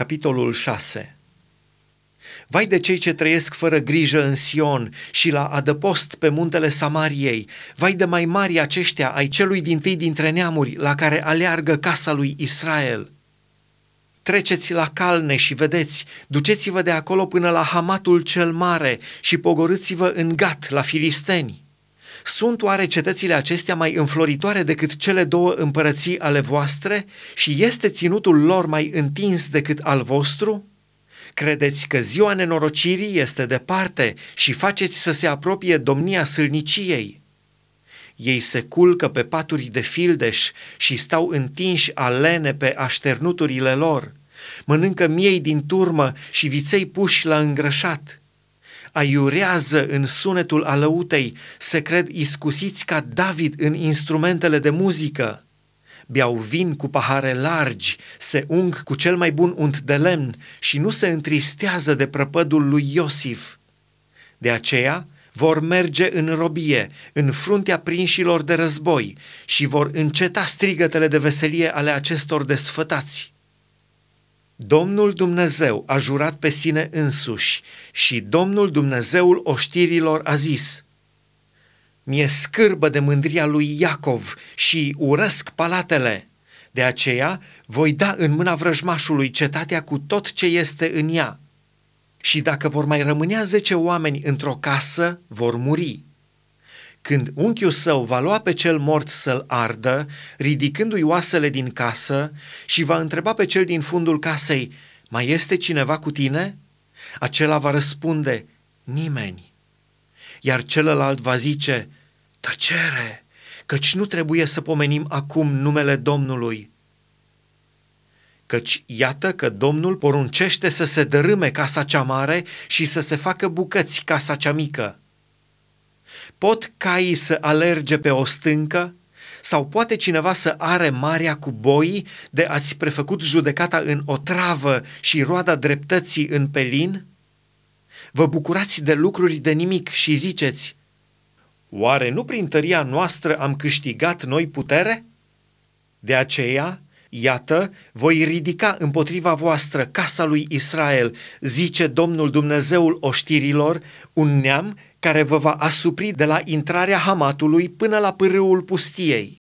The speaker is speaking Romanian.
Capitolul 6 Vai de cei ce trăiesc fără grijă în Sion și la adăpost pe muntele Samariei, vai de mai mari aceștia ai celui din tâi dintre neamuri la care aleargă casa lui Israel. Treceți la calne și vedeți, duceți-vă de acolo până la Hamatul cel mare și pogorâți-vă în Gat la filisteni. Sunt oare cetățile acestea mai înfloritoare decât cele două împărății ale voastre și este ținutul lor mai întins decât al vostru? Credeți că ziua nenorocirii este departe și faceți să se apropie domnia sâlniciei? Ei se culcă pe paturi de fildeș și stau întinși alene pe așternuturile lor. Mănâncă miei din turmă și viței puși la îngrășat. Aiurează în sunetul alăutei, se cred iscusiți ca David în instrumentele de muzică beau vin cu pahare largi, se ung cu cel mai bun unt de lemn și nu se întristează de prăpădul lui Iosif. De aceea vor merge în robie, în fruntea prinșilor de război și vor înceta strigătele de veselie ale acestor desfătați. Domnul Dumnezeu a jurat pe sine însuși și Domnul Dumnezeul oștirilor a zis – mi-e scârbă de mândria lui Iacov și urăsc palatele. De aceea voi da în mâna vrăjmașului cetatea cu tot ce este în ea. Și dacă vor mai rămânea zece oameni într-o casă, vor muri. Când unchiul său va lua pe cel mort să-l ardă, ridicându-i oasele din casă, și va întreba pe cel din fundul casei, mai este cineva cu tine? Acela va răspunde, nimeni. Iar celălalt va zice, Tăcere, căci nu trebuie să pomenim acum numele Domnului. Căci iată că Domnul poruncește să se dărâme casa cea mare și să se facă bucăți casa cea mică. Pot caii să alerge pe o stâncă? Sau poate cineva să are marea cu boi de ați prefăcut judecata în otravă și roada dreptății în pelin? Vă bucurați de lucruri de nimic și ziceți, Oare nu prin tăria noastră am câștigat noi putere? De aceea, iată, voi ridica împotriva voastră casa lui Israel, zice Domnul Dumnezeul oștirilor, un neam care vă va asupri de la intrarea Hamatului până la pârâul pustiei.